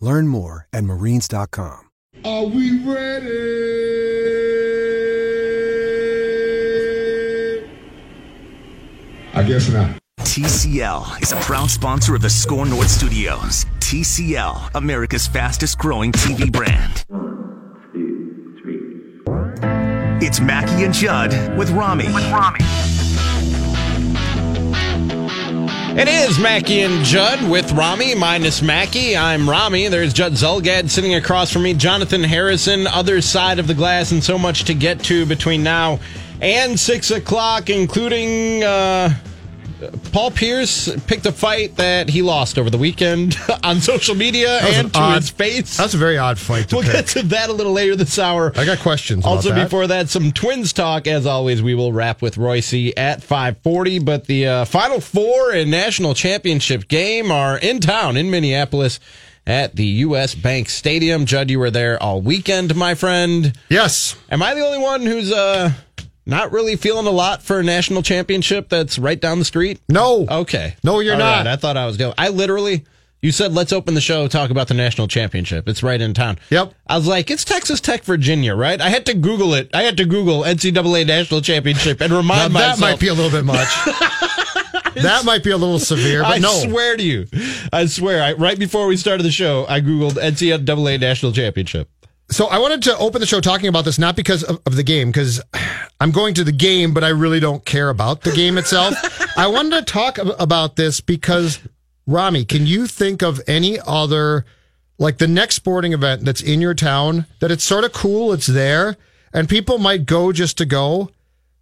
Learn more at marines.com. Are we ready? I guess not. TCL is a proud sponsor of the SKOR North Studios. TCL, America's fastest growing TV brand. One, two, three. It's Mackey and Judd with Rami. With Rami. It is Mackey and Judd with Rami minus Mackey. I'm Rami. There's Judd Zulgad sitting across from me. Jonathan Harrison, other side of the glass, and so much to get to between now and six o'clock, including uh, Paul Pierce picked a fight that he lost over the weekend on social media and to odd, his face. That's a very odd fight to we'll pick. get to that a little later this hour. I got questions. about Also, that. before that, some Twins talk. As always, we will wrap with Reusse at 540. But the uh, Final Four and National Championship game are in town in Minneapolis at the U.S. Bank Stadium. Judd, you were there all weekend, my friend. yes, Am I the only one who's uh, not really feeling a lot for a national championship that's right down the street? no, Okay. No, you're All not. right, I thought I was going. I literally, you said, let's open the show, talk about the national championship. It's right in town. Yep. I was like, it's Texas Tech, Virginia, right? I had to Google it. I had to Google NCAA national championship and now remind that might be a little bit much. that might be a little severe, but I no. swear to you, I swear. I, right before we started the show, I googled NCAA national championship. So I wanted to open the show talking about this, not because of, of the game, because I'm going to the game, but I really don't care about the game itself. I wanted to talk ab- about this because, Rami, can you think of any other, like the next sporting event that's in your town that it's sort of cool, it's there, and people might go just to go,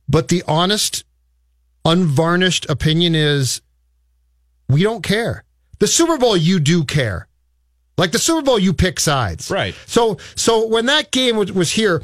but the honest, unvarnished opinion is we don't care. The Super Bowl, you do care. Like the Super Bowl, you pick sides. Right. So, so when that game was, was here,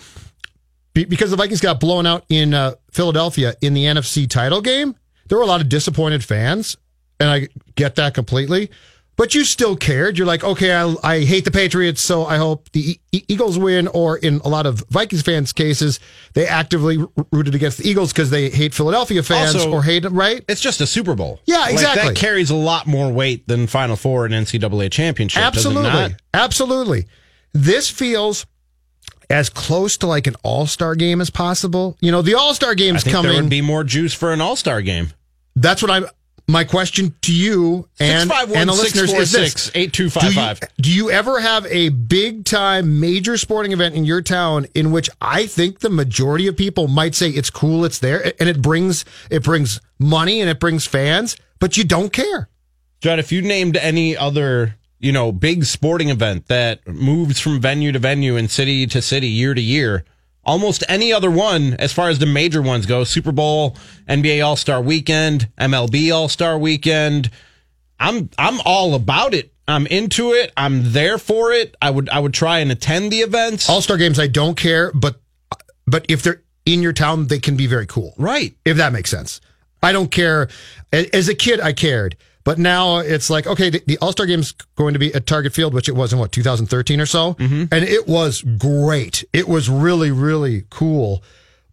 be- because the Vikings got blown out in uh, Philadelphia in the NFC title game, there were a lot of disappointed fans, and I get that completely. But you still cared. You're like, okay, I, I hate the Patriots, so I hope the e- Eagles win. Or in a lot of Vikings fans' cases, they actively rooted against the Eagles because they hate Philadelphia fans Also- or hate them, right? It's just a Super Bowl. Yeah, Like, exactly. that carries a lot more weight than Final Four and NCAA championship. Absolutely. Absolutely. This feels as close to like an all star game as possible. You know, the all star game's think there coming. would be more juice for an All Star game. That's what I'm. My question to you and, and the listeners is this: do you, 8255. do you ever have a big time major sporting event in your town in which I think the majority of people might say it's cool, it's there, and it brings it brings money and it brings fans, but you don't care? John, if you named any other, you know, big sporting event that moves from venue to venue and city to city year to year, almost any other one, as far as the major ones go, Super Bowl, NBA All Star Weekend, MLB All Star Weekend, I'm I'm all about it. I'm into it. I'm there for it. I would I would try and attend the events. All star games, I don't care, but but if they're in your town, they can be very cool. right. if that makes sense. I don't care. As a kid, I cared. But now it's like, okay, the, the All Star Game's going to be at Target Field, which it was in what, 2013 or so? Mm-hmm. And it was great. It was really, really cool.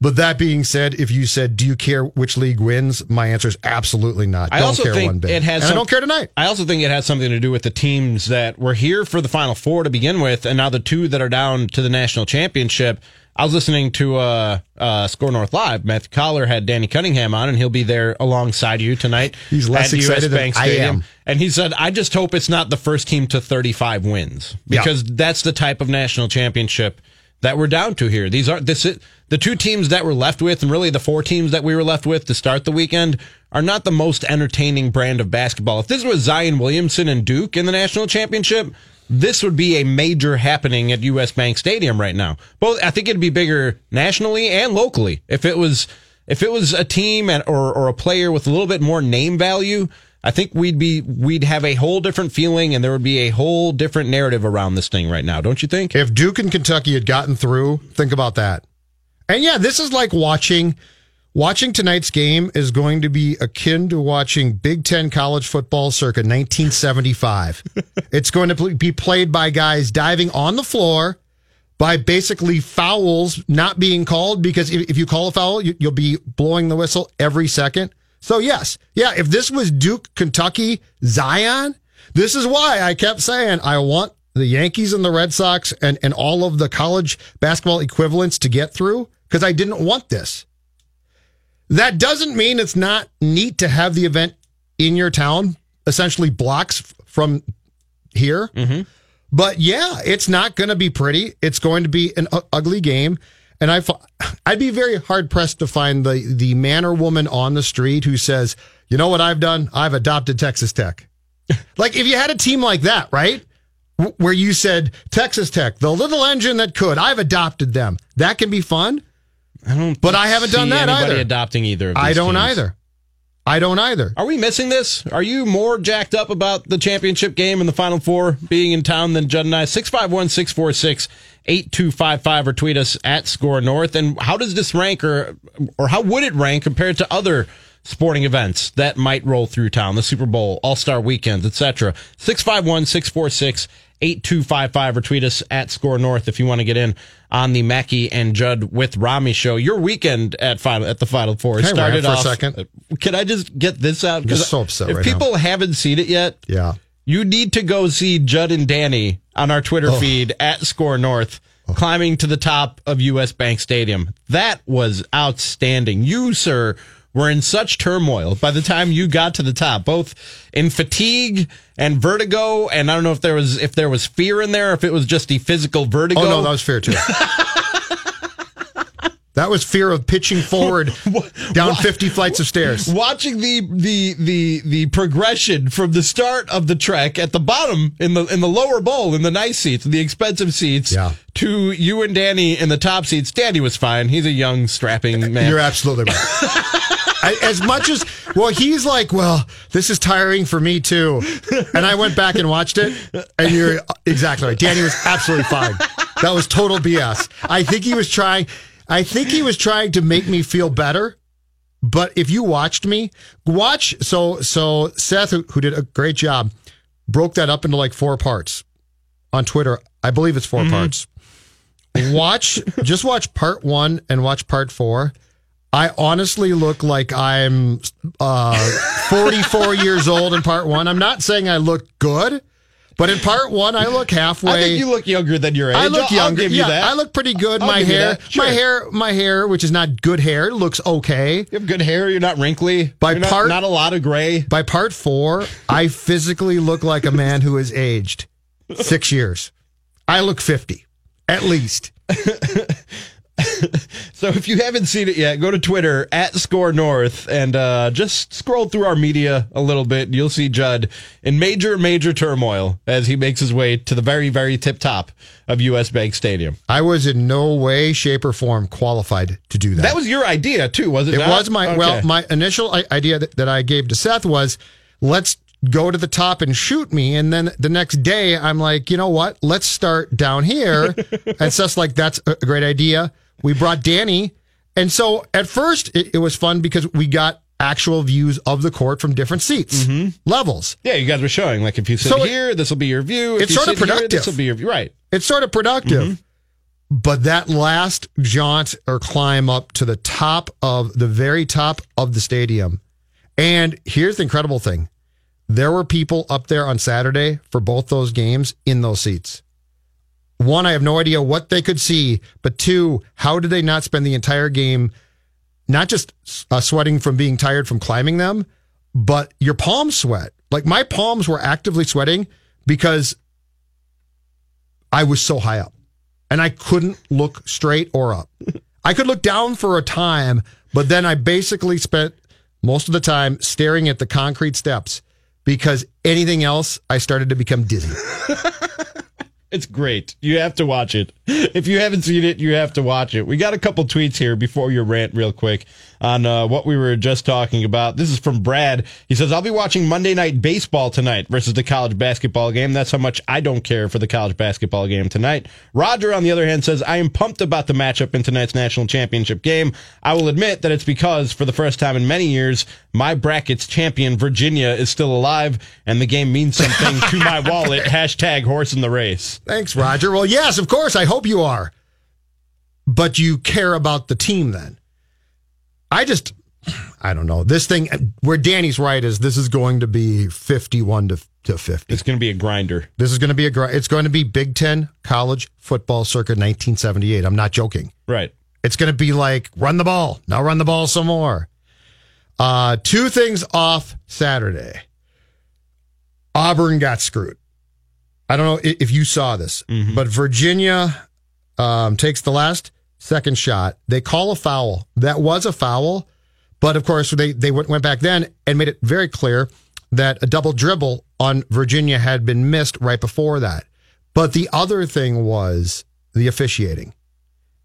But that being said, if you said, "Do you care which league wins?" My answer is absolutely not. I don't also care think one bit. it has and I don't care tonight. I also think it has something to do with the teams that were here for the Final Four to begin with, and now the two that are down to the national championship. I was listening to uh, uh, SKOR North Live. Matthew Coller had Danny Cunningham on, and he'll be there alongside you tonight. He's less at US excited than Bank I Stadium. am. And he said, "I just hope it's not the first team to 35 wins Yeah. because that's the type of national championship that we're down to here. These are this is, the two teams that we're left with, and really the four teams that we were left with to start the weekend, are not the most entertaining brand of basketball. If this was Zion Williamson and Duke in the national championship, this would be a major happening at US Bank Stadium right now. Both, I think it'd be bigger nationally and locally if it was if it was a team and, or or a player with a little bit more name value. I think we'd be we'd have a whole different feeling, and there would be a whole different narrative around this thing right now. Don't you think? If Duke and Kentucky had gotten through, think about that. And yeah, this is like watching watching tonight's game is going to be akin to watching Big Ten college football circa 1975. it's going to be played by guys diving on the floor by basically fouls not being called because if, you call a foul, you, you'll be blowing the whistle every second. So yes, yeah, if this was Duke, Kentucky, Zion, this is why I kept saying I want the Yankees and the Red Sox and, and all of the college basketball equivalents to get through because I didn't want this. That doesn't mean it's not neat to have the event in your town, essentially blocks from here. Mm-hmm. But yeah, it's not going to be pretty. It's going to be an u- ugly game. And I, I'd be very hard pressed to find the, the man or woman on the street who says, you know what I've done? I've adopted Texas Tech. like if you had a team like that, right? Where you said Texas Tech, the little engine that could, I've adopted them. That can be fun. I don't. But I haven't done that anybody either. Adopting either. Of I don't teams. either. I don't either. Are we missing this? Are you more jacked up about the championship game and the Final Four being in town than Judd and I? 651 646 8255 or tweet us at SKOR North. And how does this rank or, or how would it rank compared to other sporting events that might roll through town? The Super Bowl, All Star weekends, etc. 651 646 8255 or tweet us at SKOR North if you want to get in on the Mackey and Judd with Rami show. Your weekend at final at the Final Four Can started for a second? Can I just get this out? I'm just so upset If right now. people haven't seen it yet, Yeah. you need to go see Judd and Danny on our Twitter Oh. feed at SKOR North climbing to the top of US Bank Stadium. That was outstanding. You, sir, were in such turmoil by the time you got to the top, both in fatigue and vertigo. And I don't know if there was if there was fear in there, if it was just the physical vertigo. Oh no, that was fear too. that was fear of pitching forward down 50 flights of stairs. watching the the the the progression from the start of the trek at the bottom in the in the lower bowl in the nice seats the expensive seats Yeah. to you and Danny in the top seats Danny was fine he's a young strapping man You're absolutely right. I, as much as well, he's like, well, this is tiring for me too. And I went back and watched it, and you're exactly right. Danny was absolutely fine. That was total BS. I think he was trying. I think he was trying to make me feel better. But if you watched me, watch. So so Seth, who, who did a great job, broke that up into like four parts on Twitter. I believe it's 4 parts. Watch, just watch part one and watch part four. I honestly look like I'm uh, 44 years old in part one. I'm not saying I look good, but in part one, I look halfway. I think you look younger than your age I look I'll- I'll younger. give you yeah, that I look pretty good. I'll my hair. Sure. my hair, my hair, which is not good hair, looks okay. you have good hair you're not wrinkly By You're not, part- not a lot of gray By part four, I physically look like a man who has aged six years. I look 50, at least. So if you haven't seen it yet, go to Twitter at SKOR North and uh, just scroll through our media a little bit. You'll see Judd in major, major turmoil as he makes his way to the very, very tip top of US Bank Stadium. I was in no way, shape, or form qualified to do that. That was your idea too, was it? It not? was my well, my initial idea that, that I gave to Seth was let's go to the top and shoot me, and then the next day I'm like, you know what? Let's start down here, and Seth's like, that's a great idea. We brought Danny, and so at first it, it was fun because we got actual views of the court from different seats mm-hmm. levels. Yeah, you guys were showing like if you sit So here, this will be your view. If it's you sort of productive. This will be your view. Right. It's sort of productive. Mm-hmm. But that last jaunt or climb up to the top of the very top of the stadium. And here's the incredible thing there were people up there on Saturday for both those games in those seats. One, I have no idea what they could see, but two, how did they not spend the entire game not just uh, sweating from being tired from climbing them, but your palms sweat? Like my palms were actively sweating because I was so high up and I couldn't look straight or up. I could look down for a time, but then I basically spent most of the time staring at the concrete steps because anything else, I started to become dizzy. It's great. You have to watch it. If you haven't seen it, you have to watch it. We got a couple tweets here before your rant, real quick, on uh, what we were just talking about. This is from Brad. He says, I'll be watching Monday Night Baseball tonight versus the college basketball game. That's how much I don't care for the college basketball game tonight. Roger, on the other hand, says, I am pumped about the matchup in tonight's national championship game. I will admit that it's because, for the first time in many years, my bracket's champion, Virginia, is still alive, and the game means something to my wallet. Hashtag horse in the race. Thanks, Roger. Well, yes, of course. I hope you are. But you care about the team then. I just, I don't know. This thing, where Danny's right is this is going to be 51 to, to 50. It's going to be a grinder. This is going to be a, gr- it's going to be Big Ten college football circa 1978. I'm not joking. Right. It's going to be like run the ball. Now run the ball some more. Uh, two things off Saturday. Auburn got screwed. I don't know if you saw this, but Virginia um, takes the last second shot. They call a foul. That was a foul, but of course they they went back then and made it very clear that a double dribble on Virginia had been missed right before that. But the other thing was the officiating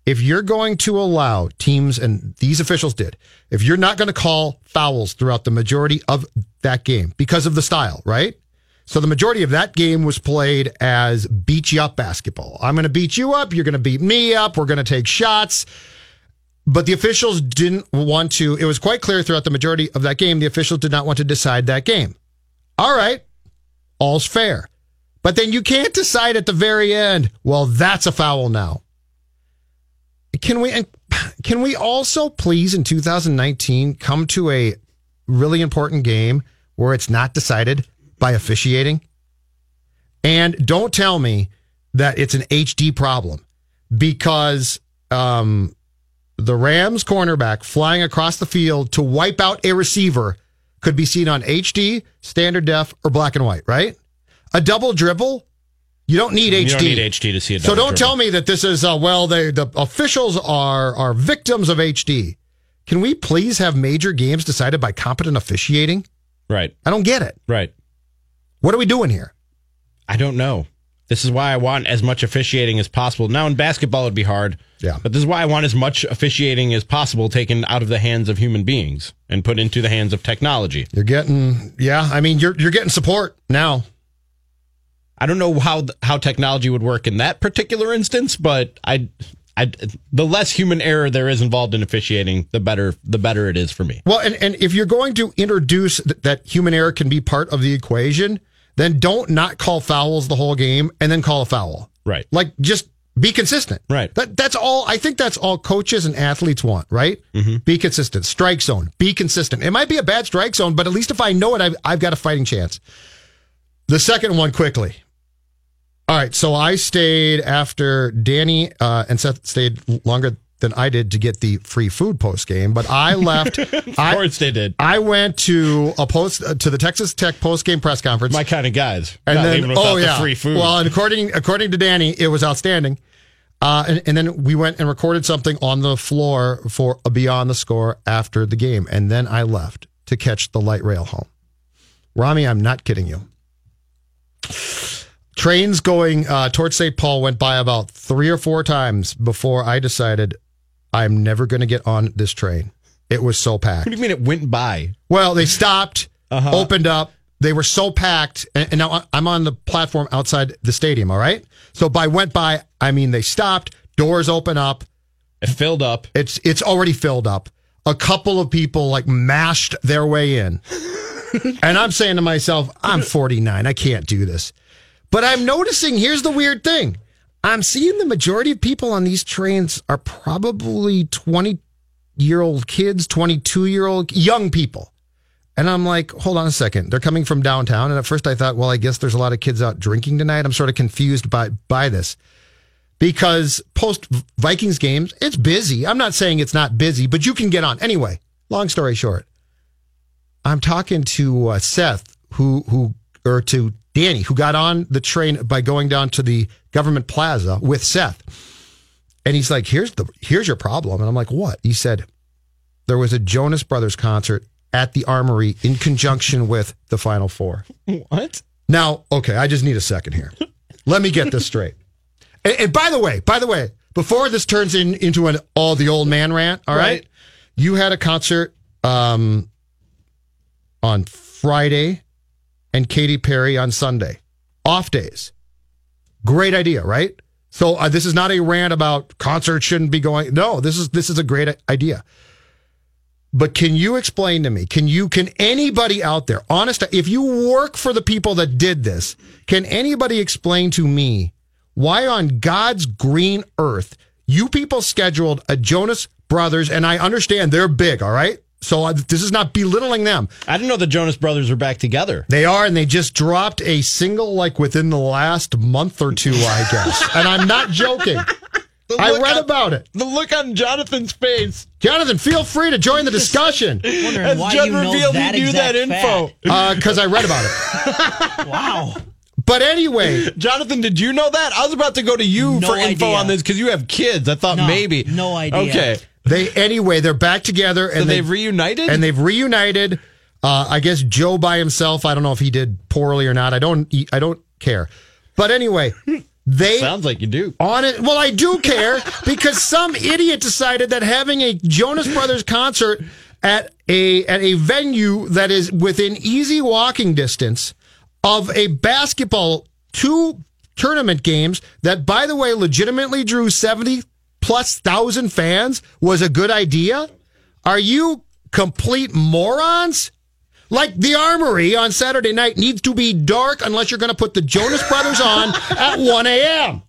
if you're going to allow teams, and these officials did, if you're not going to call fouls throughout the majority of that game because of the style, right? So the majority of that game was played as beat you up basketball. I'm going to beat you up. You're going to beat me up. We're going to take shots. But the officials didn't want to, it was quite clear throughout the majority of that game, the officials did not want to decide that game. All right. All's fair. But then you can't decide at the very end, well, that's a foul now. Can we can we also please in 2019 come to a really important game where it's not decided by officiating? And don't tell me that it's an HD problem because um, the Rams cornerback flying across the field to wipe out a receiver could be seen on HD, standard def, or black and white, right? A double dribble, you don't need HD. You don't need HD to see it. So don't tell me that this is uh, well. They the officials are are victims of HD. Can we please have major games decided by competent officiating? Right. I don't get it. Right. What are we doing here? I don't know. This is why I want as much officiating as possible. Now in basketball it'd be hard. Yeah. But this is why I want as much officiating as possible taken out of the hands of human beings and put into the hands of technology. You're getting yeah. I mean, you're you're getting support now. I don't know how how technology would work in that particular instance, but I I the less human error there is involved in officiating, the better the better it is for me. Well, and and if you're going to introduce th- that human error can be part of the equation, then don't not call fouls the whole game and then call a foul. Right. Like just be consistent. Right. That that's all. I think that's all coaches and athletes want. Right. Be consistent. Strike zone. Be consistent. It might be a bad strike zone, but at least if I know it, I've, I've got a fighting chance. The second one quickly. All right. So I stayed after Danny uh, and Seth stayed longer than I did to get the free food post game, but I left. Of I, course they did. I went to a post uh, to the Texas Tech post game press conference. My kind of guys. and Not then oh the yeah, free food. Well, and according according to Danny, it was outstanding. Uh, and, and then we went and recorded something on the floor for a Beyond the Score after the game, and then I left to catch the light rail home. Rami, I'm not kidding you. Trains going uh, towards St. Paul went by about three or four times before I decided I'm never going to get on this train. It was so packed. what do you mean it went by? Well, they stopped, uh-huh. opened up. They were so packed, and, and now I'm on the platform outside the stadium. All right, so by went by, I mean they stopped. Doors open up. It filled up. It's it's already filled up. A couple of people like mashed their way in, and I'm saying to myself, I'm 49. I can't do this. But I'm noticing. Here's the weird thing. I'm seeing the majority of people on these trains are probably 20 year old kids, 22 year old young people. And I'm like, hold on a second. They're coming from downtown. And at first I thought, well, I guess there's a lot of kids out drinking tonight. I'm sort of confused by, by this because post Vikings games, it's busy. I'm not saying it's not busy, but you can get on. Anyway, long story short, I'm talking to uh, Seth, who, who, or to Danny, who got on the train by going down to the government plaza with Seth. And he's like, here's the, here's your problem. And I'm like, what? He said, there was a Jonas Brothers concert at the Armory in conjunction with the Final Four. What? Now, okay, I just need a second here. Let me get this straight. And, and by the way, by the way, before this turns in, into an all the old man rant, all right, Right. you had a concert um, on Friday and Katy Perry on Sunday, off days. Great idea, right? So uh, this is not a rant about concerts shouldn't be going. No, this is this is a great idea. But can you explain to me? Can you, can anybody out there, honest, if you work for the people that did this, can anybody explain to me why on God's green earth you people scheduled a Jonas Brothers, and I understand they're big, all right? So uh, this is not belittling them. I didn't know the Jonas Brothers were back together. They are, and they just dropped a single like within the last month or two, I guess. and I'm not joking. I read on- about it. The look on Jonathan's face. Jonathan, feel free to join the discussion Wondering As why Judd you know revealed that he knew that info. because I read about it. Wow. But anyway, Jonathan, did you know that? I was about to go to you No for info idea. on this because you have kids. I thought No, maybe. no idea. Okay. They anyway they're back together So and they've they've reunited? and they've reunited. Uh, I guess Joe by himself. I don't know if he did poorly or not. I don't. I don't care. But anyway, they Sounds like you do. on it. Well, I do care because some idiot decided that having a Jonas Brothers concert at a at a venue that is within easy walking distance of a basketball two tournament games that, by the way, legitimately drew seventy plus thousand fans was a good idea. Are you complete morons? Like the Armory on Saturday night needs to be dark unless you're going to put the Jonas Brothers on at 1 a.m.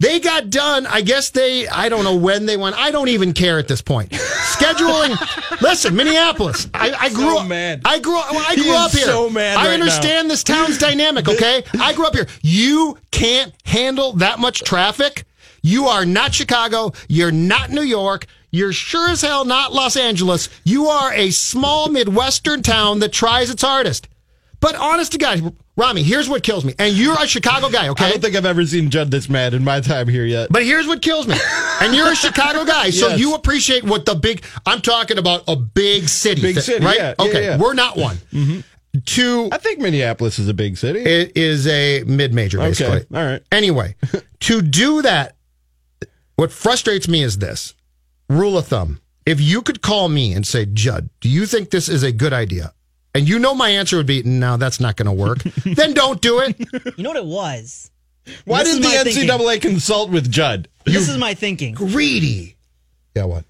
They got done. I guess they, I don't know when they went. I don't even care at this point. Scheduling. listen, Minneapolis. I, I grew So up. mad. I grew up. I He grew is up here. so mad I right now. understand this town's dynamic. Okay, I grew up here. You can't handle that much traffic. You are not Chicago. You're not New York. You're sure as hell not Los Angeles. You are a small Midwestern town that tries its hardest. But honest to God, Rami, here's what kills me. And you're a Chicago guy, okay? I don't think I've ever seen Judd this mad in my time here yet. But here's what kills me. And you're a Chicago guy, so Yes. you appreciate what the big. I'm talking about a big city, Big city, right? yeah, yeah, okay, yeah. we're not one. Mm-hmm. Two, I think Minneapolis is a big city. it is a mid-major, Okay, basically. all right. Anyway, to do that, what frustrates me is this: rule of thumb. If you could call me and say, Judd, do you think this is a good idea? And you know my answer would be, no, that's not going to work. then don't do it. You know what it was? Why This didn't the my thinking. NCAA consult with Judd? This is my thinking. Greedy. Yeah, what?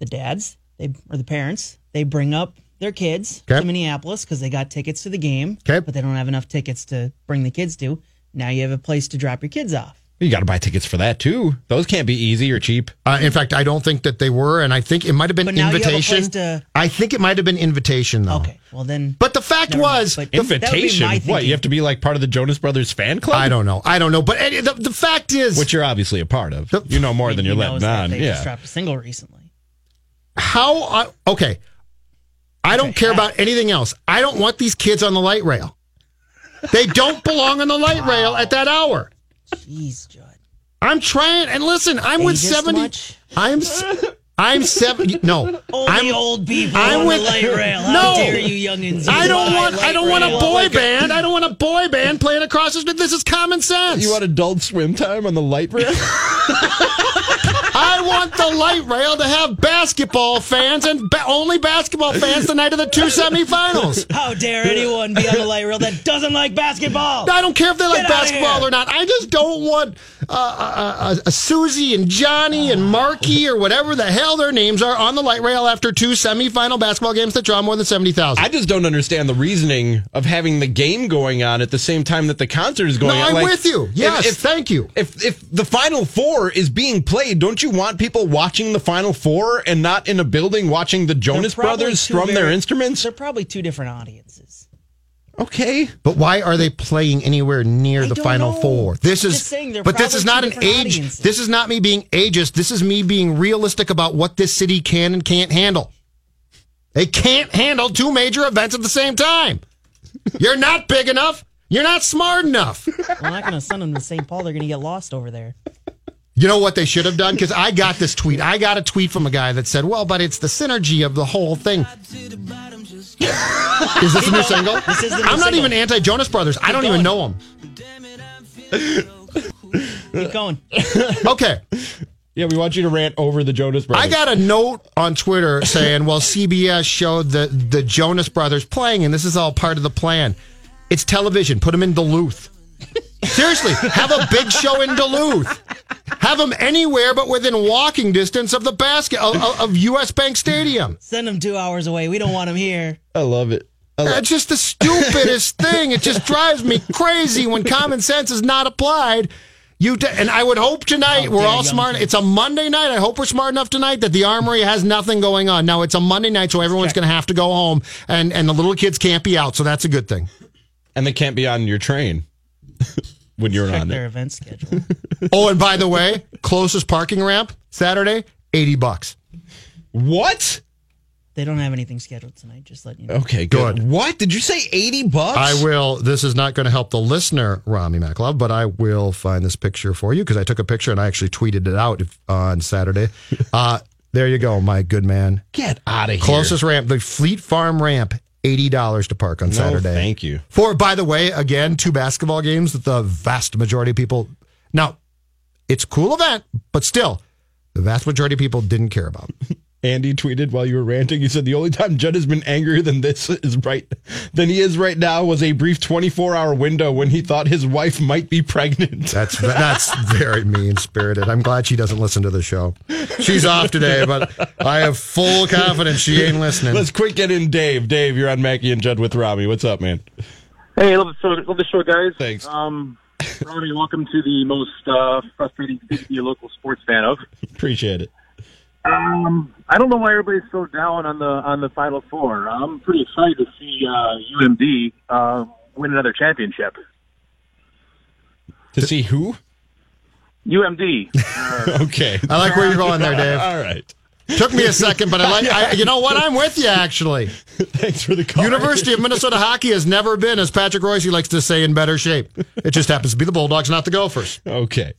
The dads, they or the parents, they bring up their kids Okay. to Minneapolis because they got tickets to the game, Okay. but they don't have enough tickets to bring the kids to. Now you have a place to drop your kids off. You got to buy tickets for that too. Those can't be easy or cheap. Uh, in fact, I don't think that they were, and I think it might have been But now you have a invitation. place to- I think it might have been invitation, though. Okay, well then. But the fact Never mind, was, but- the- That would be Invitation? my What? You have to be like part of the Jonas Brothers fan club? I don't know. I don't know. But any, the, the fact is, Which you're obviously a part of. The- You know more than you're knows letting that on. They just Yeah. dropped a single recently. how? I, okay, I don't care about anything else. I don't want these kids on the light rail. They don't belong on the light rail at that hour. Jeez, Judd. I'm trying, and listen, I'm with Ageist seventy. much? I'm s- I'm seventy. No, Only I'm old people I'm on with- the light rail. How No. dare you, youngins? I don't want. I don't want a rail. boy band. I don't want a boy band playing across the street. This is common sense. You want adult swim time on the light rail? I want the light rail to have basketball fans and ba- only basketball fans the night of the two semifinals. How dare anyone be on the light rail that doesn't like basketball? I don't care if they like Get outta basketball here. or not. I just don't want. uh, a, a Susie and Johnny and Marky or whatever the hell their names are on the light rail after two semifinal basketball games that draw more than 70,000. I just don't understand the reasoning of having the game going on at the same time that the concert is going No, on. I'm Like, with you. Yes, thank you. If if the Final Four is being played, don't you want people watching the Final Four and not in a building watching the Jonas Brothers two strum their instruments? They're probably two different audiences. Okay. But why are they playing anywhere near I the Final know. Four? This I'm is, just saying they're but this is not an age. audiences. This is not me being ageist. This is me being realistic about what this city can and can't handle. They can't handle two major events at the same time. You're not big enough. You're not smart enough. We're not going to send them to St. Paul. They're going to get lost over there. You know what they should have done? Because I got this tweet. I got a tweet from a guy that said, "Well, but it's the synergy of the whole thing." is this a new single? This is the new I'm not single. even anti Jonas Brothers. I don't even know them. Keep going. Okay. Yeah, we want you to rant over the Jonas Brothers. I got a note on Twitter saying, well, CBS showed the, the Jonas Brothers playing, and this is all part of the plan. It's television. Put them in Duluth. Seriously, have a big show in Duluth. Have them anywhere but within walking distance of the basket of, of- of U.S. Bank Stadium. Send them two hours away. We don't want them here. I love it. It's just the stupidest thing. It just drives me crazy when common sense is not applied. You t- and I would hope tonight How we're all smart. kids. It's a Monday night. I hope we're smart enough tonight that the armory has nothing going on. Now it's a Monday night, so everyone's going to have to go home, and and the little kids can't be out. So that's a good thing. And they can't be on your train when you're Check on their it. event schedule. Oh, and by the way, closest parking ramp Saturday, eighty bucks. What? They don't have anything scheduled tonight. Just letting you know. Okay, good. Good. What? Did you say 80 bucks? I will. This is not going to help the listener, Rami MacLove, but I will find this picture for you because I took a picture and I actually tweeted it out uh, on Saturday. Uh, there you go, my good man. Get out of here. Closest ramp, the Fleet Farm ramp, eighty dollars to park on No, Saturday. thank you. For by the way, again, two basketball games that the vast majority of people. Now, it's a cool event, but still, the vast majority of people didn't care about. Andy tweeted while you were ranting. He said the only time Judd has been angrier than this is right than he is right now was a brief 24 hour window when he thought his wife might be pregnant. That's that's very mean spirited. I'm glad she doesn't listen to the show. She's off today, but I have full confidence she ain't listening. Let's quick get in Dave. Dave, you're on Mackey and Judd with Robbie. What's up, man? Hey, love the show, love the show guys. Thanks. Um, Ronnie, welcome to the most uh, frustrating thing to be a local sports fan of. Appreciate it. Um, I don't know why everybody's so down on the on the Final Four. I'm pretty excited to see uh, UMD uh, win another championship. To see who? UMD. Uh, Okay. I like where you're going there, Dave. All right. Took me a second, but I like. I, you know what? I'm with you actually. Thanks for the call. University of Minnesota hockey has never been, as Patrick Reusse likes to say, in better shape. It just happens to be the Bulldogs, not the Gophers. Okay.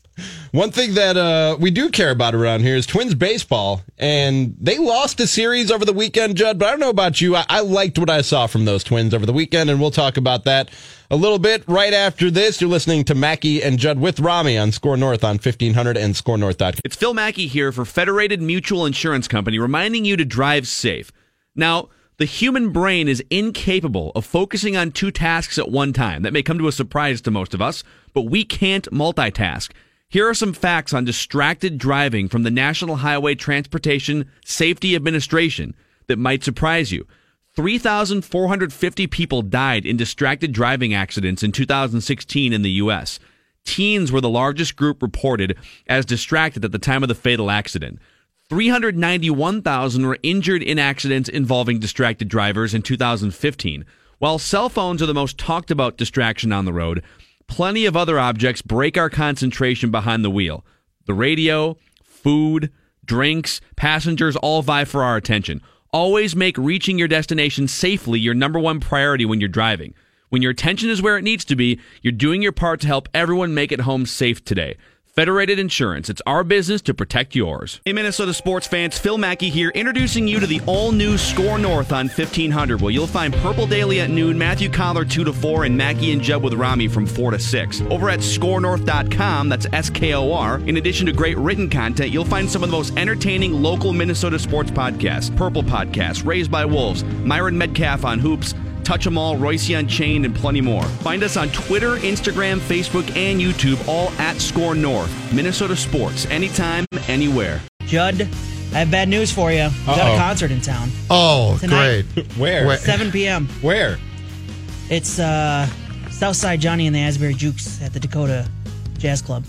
One thing that uh, we do care about around here is Twins baseball, and they lost a series over the weekend, Judd. But I don't know about you. I, I liked what I saw from those Twins over the weekend, and we'll talk about that a little bit right after this. You're listening to Mackey and Judd with Rami on SKOR North on 1500 and SKORNorth.com. It's Phil Mackey here for Federated Mutual Insurance Company, reminding you to drive safe. Now, the human brain is incapable of focusing on two tasks at one time. That may come to a surprise to most of us, but we can't multitask. Here are some facts on distracted driving from the National Highway Transportation Safety Administration that might surprise you. 3,450 people died in distracted driving accidents in 2016 in the U.S. Teens were the largest group reported as distracted at the time of the fatal accident. 391,000 were injured in accidents involving distracted drivers in 2015. While cell phones are the most talked about distraction on the road, plenty of other objects break our concentration behind the wheel. The radio, food, drinks, passengers all vie for our attention. Always make reaching your destination safely your number one priority when you're driving. When your attention is where it needs to be, you're doing your part to help everyone make it home safe today. Federated Insurance. It's our business to protect yours. Hey, Minnesota sports fans, Phil Mackey here, introducing you to the all new SKOR North on 1500, where you'll find Purple Daily at noon, Matthew Coller 2 to 4, and Mackey and Jeb with Rami from 4 to 6. Over at skornorth.com, that's S K O R. In addition to great written content, you'll find some of the most entertaining local Minnesota sports podcasts Purple Podcast, Raised by Wolves, Myron Medcalf on Hoops. Touch 'em All, Reusse Unchained, and plenty more. Find us on Twitter, Instagram, Facebook, and YouTube, all at SKOR North. Minnesota Sports, anytime, anywhere. Judd, I have bad news for you. We got a concert in town. Oh, Tonight. great. Where? Where- 7 p.m. Where? It's uh, Southside Johnny and the Asbury Jukes at the Dakota Jazz Club.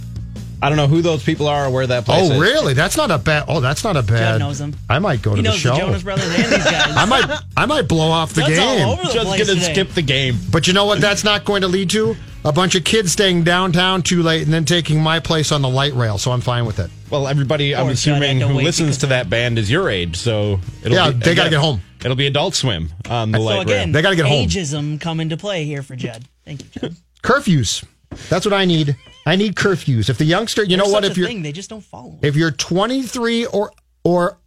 I don't know who those people are or where that place oh, is. Oh, really? That's not a bad. Oh, that's not a bad. knows 'em. I might go he to the knows show. the Jonas Brothers and these guys. I might. I might blow off the Judd's all game. over the Just place gonna today. skip the game. But you know what? That's not going to lead to a bunch of kids staying downtown too late and then taking my place on the light rail. So I'm fine with it. Well, everybody, I'm assuming, who listens to that band is your age, so it'll. Yeah, be, they gotta get home. It'll be Adult Swim on the So light again, rail. They gotta get home. ageism come into play here for Judd. Thank you, Judd. Curfews. That's what I need. I need curfews. If the youngster, you know what? If you're thing, they just don't follow. 'em. if you're 23 or or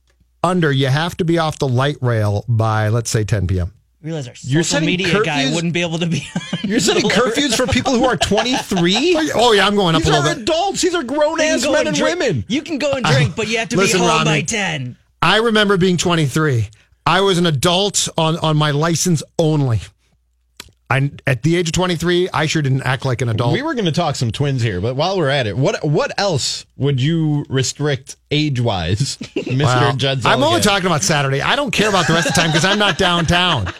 under, you have to be off the light rail by let's say 10 p.m. Realize our You're social setting media guy curfews? wouldn't be able to be. on You're setting the curfews for people who are 23? Oh yeah, I'm going up These a little are bit. adults. These are grown ass men and drink- women. You can go and drink, but you have to Listen, be home Rami. by ten. I remember being 23. I was an adult on on my license only. I at the age of 23, I sure didn't act like an adult. We were going to talk some twins here, but while we're at it, what what else would you restrict age wise, Mister Wow. Judd? I'm only talking about Saturday. I don't care about the rest of the time because I'm not downtown.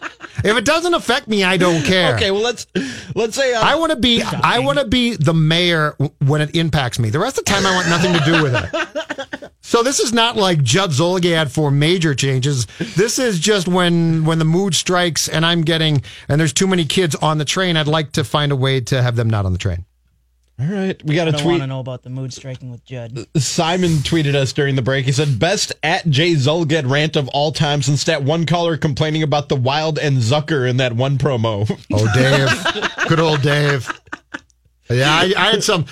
If it doesn't affect me, I don't care. Okay, well let's let's say uh, I want to be I want to be the mayor when it impacts me. The rest of the time, I want nothing to do with it. So this is not like Judd Zulgad for major changes. This is just when when the mood strikes and I'm getting and there's too many kids on the train. I'd like to find a way to have them not on the train. All right, we got I a tweet. I want to know about the mood striking with Judd. Simon tweeted us during the break. He said, "Best at Jay Zulgad rant of all time since that one caller complaining about the Wild and Zucker in that one promo." Oh, Dave, good old Dave. Yeah, I, I had some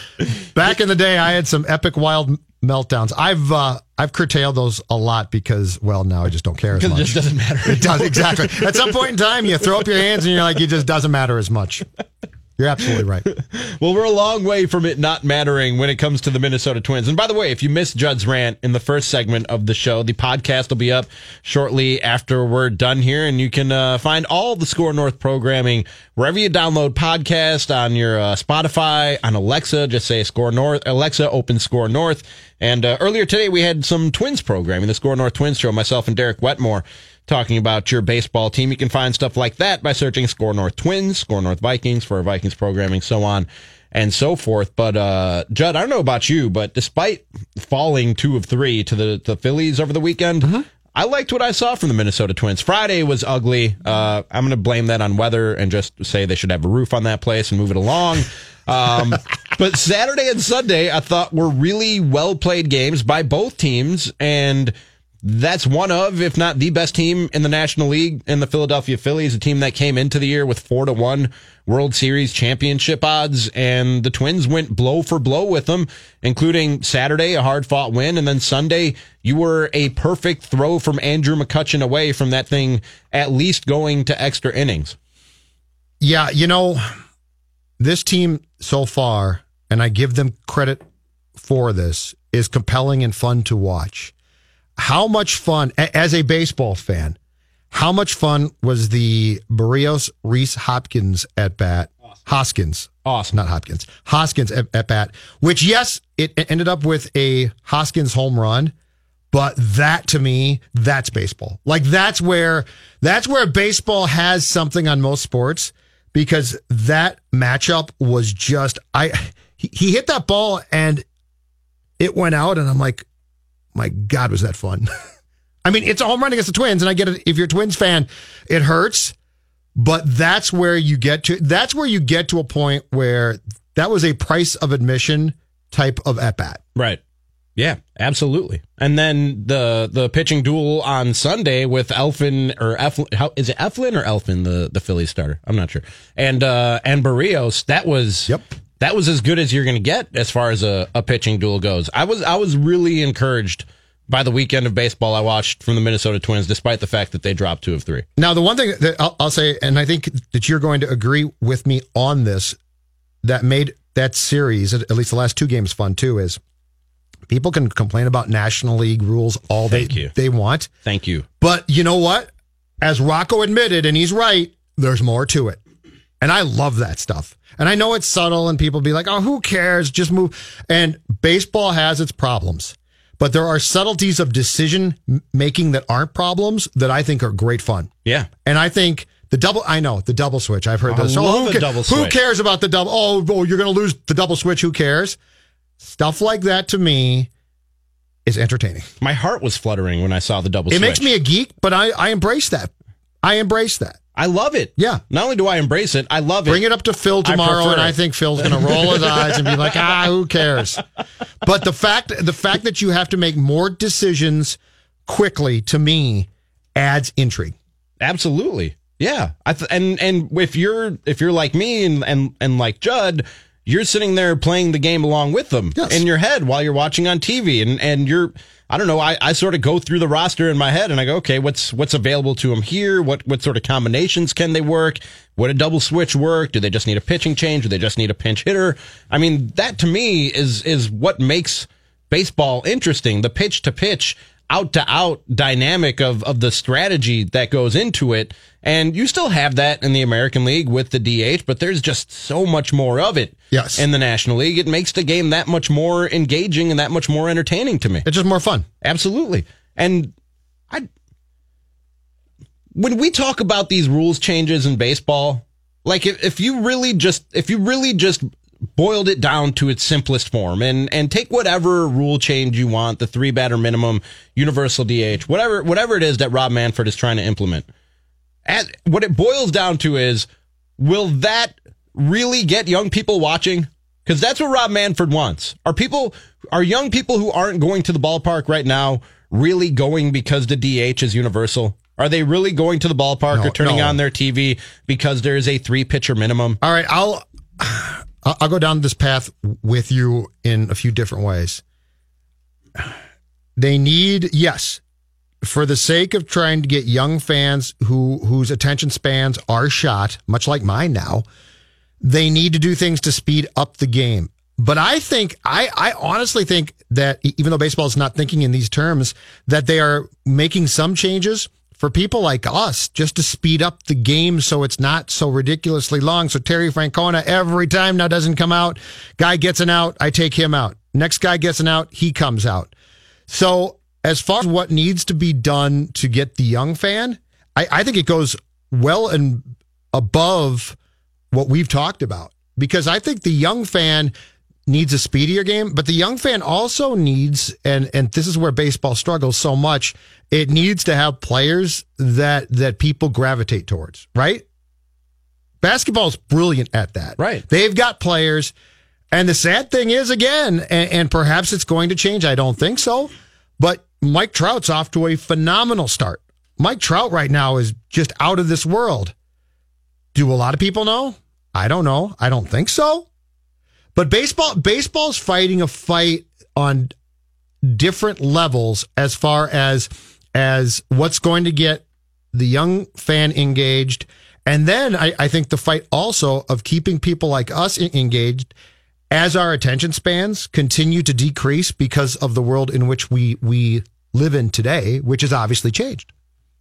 back in the day. I had some epic wild meltdowns. I've uh, I've curtailed those a lot because well now I just don't care as Because it just doesn't matter. It does exactly. At some point in time, you throw up your hands and you're like, it just doesn't matter as much. You're absolutely right. Well, we're a long way from it not mattering when it comes to the Minnesota Twins. And by the way, if you missed Judd's rant in the first segment of the show, the podcast will be up shortly after we're done here, and you can uh, find all the SKOR North programming wherever you download podcast on your uh, Spotify, on Alexa. Just say SKOR North. Alexa, open SKOR North. And uh, earlier today, we had some Twins programming, the SKOR North Twins show. Myself and Derek Wetmore talking about your baseball team. You can find stuff like that by searching SKOR North Twins, SKOR North Vikings for our Vikings programming, so on and so forth. But uh, Judd, I don't know about you, but despite falling two of three to the, the Phillies over the weekend, I liked what I saw from the Minnesota Twins. Friday was ugly. Uh, I'm going to blame that on weather and just say they should have a roof on that place and move it along. Um, but Saturday and Sunday, I thought were really well played games by both teams, and that's one of, if not the best team in the National League in the Philadelphia Phillies, a team that came into the year with four to one World Series championship odds, and the Twins went blow for blow with them, including Saturday, a hard fought win, and then Sunday, you were a perfect throw from Andrew McCutchen away from that thing at least going to extra innings. Yeah, you know, this team so far, and I give them credit for this, is compelling and fun to watch. How much fun, as a baseball fan, how much fun was the Berrios Rhys Hopkins at bat? Hoskins. Awesome. Not Hopkins. Hoskins at, at bat, which, yes, it it ended up with a Hoskins home run. But that to me, that's baseball. Like that's where that's where baseball has something on most sports because that matchup was just I he, he hit that ball and it went out and I'm like, my God, was that fun? I mean, it's a home run against the Twins, and I get it. If you're a Twins fan, it hurts, but that's where you get to. That's where you get to a point where that was a price of admission type of at bat. Right. Yeah, absolutely. And then the the pitching duel on Sunday with Elfin or Eflin, how is it Eflin or Elfin the the Phillies starter? I'm not sure. And uh and Berrios, that was Yep. That was as good as you're going to get as far as a, a pitching duel goes. I was I was really encouraged by the weekend of baseball I watched from the Minnesota Twins, despite the fact that they dropped two of three. Now, the one thing that I'll, I'll say, and I think that you're going to agree with me on this, that made that series, at least the last two games, fun too, is people can complain about National League rules all Thank they, you. they want. Thank you. But you know what? As Rocco admitted, and he's right, there's more to it. And I love that stuff. And I know it's subtle and people be like, oh, who cares? Just move. And baseball has its problems, but there are subtleties of decision making that aren't problems that I think are great fun. Yeah. And I think the double, I know the double switch. I've heard I this. Oh, love who, a ca- double who cares about the double? Oh, oh, you're going to lose the double switch. Who cares? Stuff like that to me is entertaining. My heart was fluttering when I saw the double switch. It switch. makes me a geek, but I, I embrace that. I embrace that. I love it. Yeah. Not only do I embrace it, I love it. Bring it up to Phil tomorrow, prefer and I think Phil's going to roll his eyes and be like, "Ah, who cares?" But the fact, the fact that you have to make more decisions quickly, to me, adds intrigue. Absolutely. Yeah. I th- and and if you're if you're like me and and and like Judd, you're sitting there playing the game along with them Yes. in your head while you're watching on TV and and you're I don't know, I, I sort of go through the roster in my head and I go, okay, what's what's available to them here? What what sort of combinations can they work? Would a double switch work? Do they just need a pitching change? Do they just need a pinch hitter? I mean, that to me is is what makes baseball interesting. The pitch to pitch, out to out dynamic of, of the strategy that goes into it. And you still have that in the American League with the DH, but there's just so much more of it Yes. in the National League. It makes the game that much more engaging and that much more entertaining to me. It's just more fun. Absolutely. And I when we talk about these rules changes in baseball, like if, if you really just if you really just boiled it down to its simplest form and and take whatever rule change you want, the three batter minimum, universal DH, whatever whatever it is that Rob Manfred is trying to implement. At, what it boils down to is will that really get young people watching? Because that's what Rob Manfred wants. Are people, are young people who aren't going to the ballpark right now really going because the DH is universal? Are they really going to the ballpark No, or turning no. on their TV because there's a three pitcher minimum? All right, I'll I'll go down this path with you in a few different ways. They need yes, for the sake of trying to get young fans who whose attention spans are shot, much like mine now, they need to do things to speed up the game. But I think I I honestly think that even though baseball is not thinking in these terms, that they are making some changes for people like us just to speed up the game so it's not so ridiculously long. So Terry Francona every time now doesn't come out. Guy gets an out, I take him out. Next guy gets an out, he comes out. So as far as what needs to be done to get the young fan, I, I think it goes well and above what we've talked about because I think the young fan needs a speedier game, but the young fan also needs, and and this is where baseball struggles so much. It needs to have players that that people gravitate towards, right? Basketball is brilliant at that, Right. They've got players, and the sad thing is, again, and, and perhaps it's going to change. I don't think so, but Mike Trout's off to a phenomenal start. Mike Trout right now is just out of this world. Do a lot of people know? I don't know. I don't think so. But baseball baseball's fighting a fight on different levels as far as as what's going to get the young fan engaged. And then I, I think the fight also of keeping people like us engaged as our attention spans continue to decrease because of the world in which we we live in today, which has obviously changed.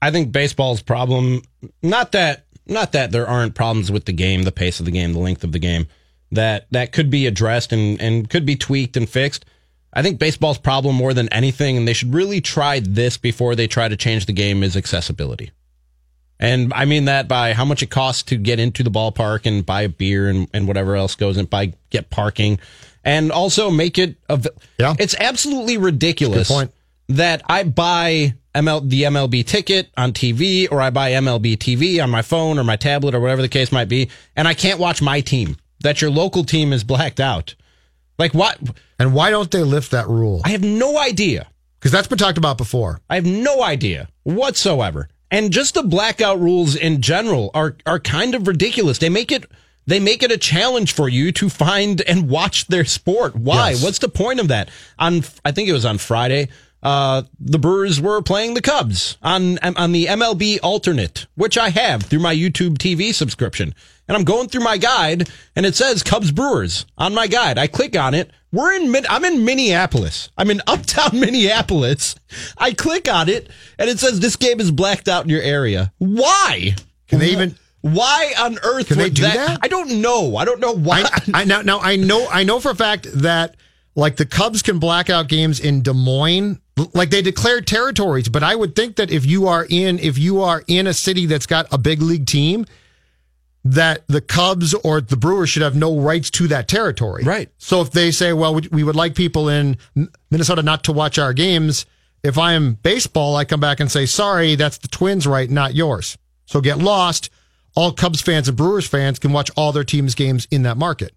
I think baseball's problem not that not that there aren't problems with the game, the pace of the game, the length of the game that that could be addressed and and could be tweaked and fixed. I think baseball's problem more than anything and they should really try this before they try to change the game is accessibility. And I mean that by how much it costs to get into the ballpark and buy a beer and, and whatever else goes and buy get parking and also make it av- Yeah. it's absolutely ridiculous point. that I buy ML, the MLB ticket on TV or I buy MLB TV on my phone or my tablet or whatever the case might be, and I can't watch my team. That your local team is blacked out. Like what? And why don't they lift that rule? I have no idea. Because that's been talked about before. I have no idea whatsoever. And just the blackout rules in general are are kind of ridiculous. They make it they make it a challenge for you to find and watch their sport. Why? Yes. What's the point of that? On I think it was on Friday. Uh, the Brewers were playing the Cubs on on the MLB alternate, which I have through my YouTube TV subscription. And I'm going through my guide, and it says Cubs Brewers on my guide. I click on it. We're in I'm in Minneapolis. I'm in uptown Minneapolis. I click on it, and it says this game is blacked out in your area. Why? Can they even Why on earth Can they do that? I don't know. I don't know why. I, I now, now I know I know for a fact that like the Cubs can black out games in Des Moines, like they declare territories. But I would think that if you are in if you are in a city that's got a big league team, that the Cubs or the Brewers should have no rights to that territory. Right. So if they say, well, we, would like people in Minnesota not to watch our games, if I am baseball, I come back and say, sorry, that's the Twins' right, not yours. So get lost. All Cubs fans and Brewers fans can watch all their team's games in that market,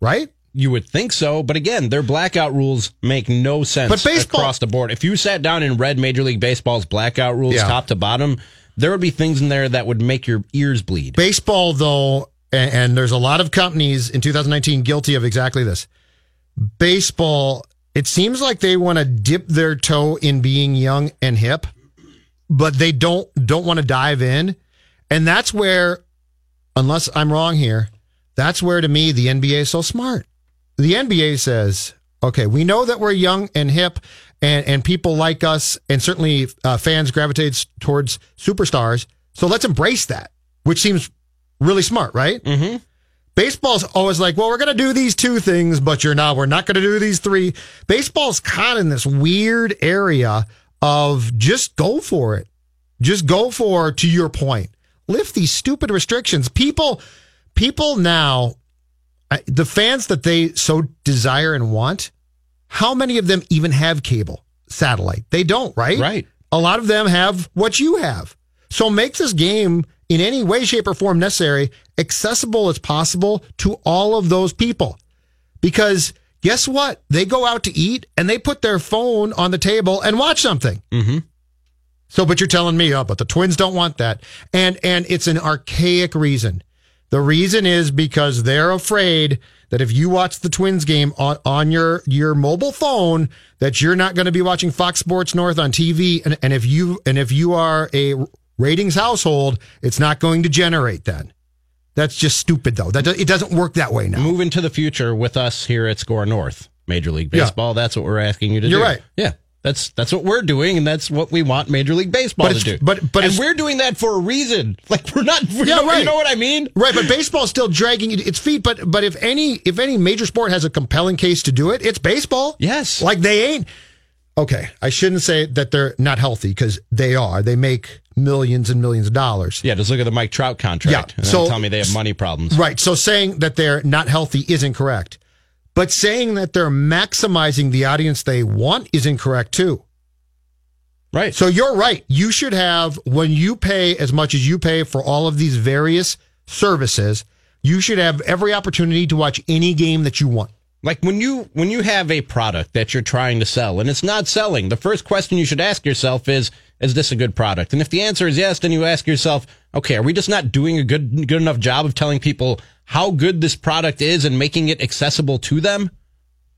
right? You would think so, but again, their blackout rules make no sense But baseball- across the board. If you sat down and read Major League Baseball's blackout rules Yeah. top to bottom, there would be things in there that would make your ears bleed. Baseball, though, and, and there's a lot of companies in 2019 guilty of exactly this. Baseball, it seems like they want to dip their toe in being young and hip, but they don't don't want to dive in, and that's where, unless I'm wrong here, that's where to me the NBA is so smart. The NBA says, okay, we know that we're young and hip, and and people like us, and certainly uh, fans gravitate towards superstars. So let's embrace that, which seems really smart, right? Mm-hmm. Baseball's always like, well, we're going to do these two things, but you're not. We're not going to do these three. Baseball's caught in this weird area of just go for it. Just go for, to your point, lift these stupid restrictions. People, people now, the fans that they so desire and want, how many of them even have cable satellite? They don't, right? Right. A lot of them have what you have. So make this game in any way, shape, or form necessary accessible as possible to all of those people. Because guess what? They go out to eat and they put their phone on the table and watch something. Mm-hmm. So, but you're telling me, oh, but the Twins don't want that, and and it's an archaic reason. The reason is because they're afraid that if you watch the Twins game on, on your your mobile phone, that you're not going to be watching Fox Sports North on TV, and, and if you and if you are a ratings household, it's not going to generate then. That's just stupid, though. That do- it doesn't work that way now. Move into the future with us here at SKOR North, Major League Yeah. Baseball. That's what we're asking you to do. You're right. Yeah. That's that's what we're doing, and that's what we want Major League Baseball But to do. but- but and we're doing that for a reason. Like we're not. We're Yeah, right. You know what I mean? Right, but baseball's still dragging its feet. But but if any if any major sport has a compelling case to do it, it's baseball. Yes. like they ain't. Okay, I shouldn't say that they're not healthy because they are. They make millions and millions of dollars. Yeah. Just look at the Mike Trout contract. Yeah, so- tell me they have money problems. Right. So saying that they're not healthy is incorrect, but saying that they're maximizing the audience they want is incorrect too. Right. So you're right. You should have, when you pay as much as you pay for all of these various services, you should have every opportunity to watch any game that you want. Like when you when you have a product that you're trying to sell and it's not selling, the first question you should ask yourself is, is this a good product? And if the answer is yes, then you ask yourself, okay, are we just not doing a good good enough job of telling people how good this product is and making it accessible to them?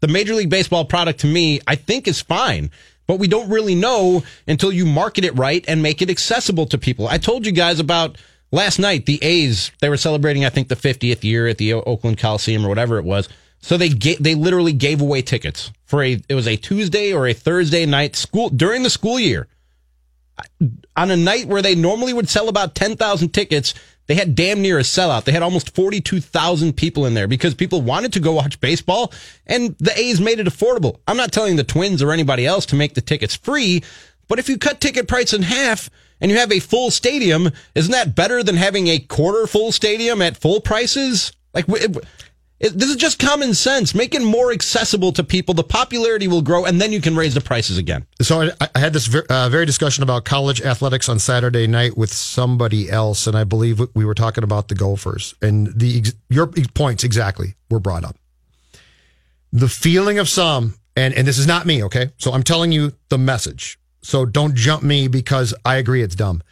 The Major League Baseball product to me, I think is fine, but we don't really know until you market it right and make it accessible to people. I told you guys about last night, the A's, they were celebrating, I think, the 50th year at the Oakland Coliseum or whatever it was. So they ga- they literally gave away tickets for a, it was a Tuesday or a Thursday night school during the school year on a night where they normally would sell about 10,000 tickets, they had damn near a sellout. They had almost 42,000 people in there because people wanted to go watch baseball and the A's made it affordable. I'm not telling the Twins or anybody else to make the tickets free, but if you cut ticket price in half and you have a full stadium, isn't that better than having a quarter full stadium at full prices? Like, it- it- this is just common sense. Make it more accessible to people. The popularity will grow and then you can raise the prices again. So I, I had this ver, uh, very discussion about college athletics on Saturday night with somebody else, and I believe we were talking about the Gophers, and the your points exactly were brought up. The feeling of some, and and this is not me, okay. So I'm telling you the message. So don't jump me because I agree it's dumb.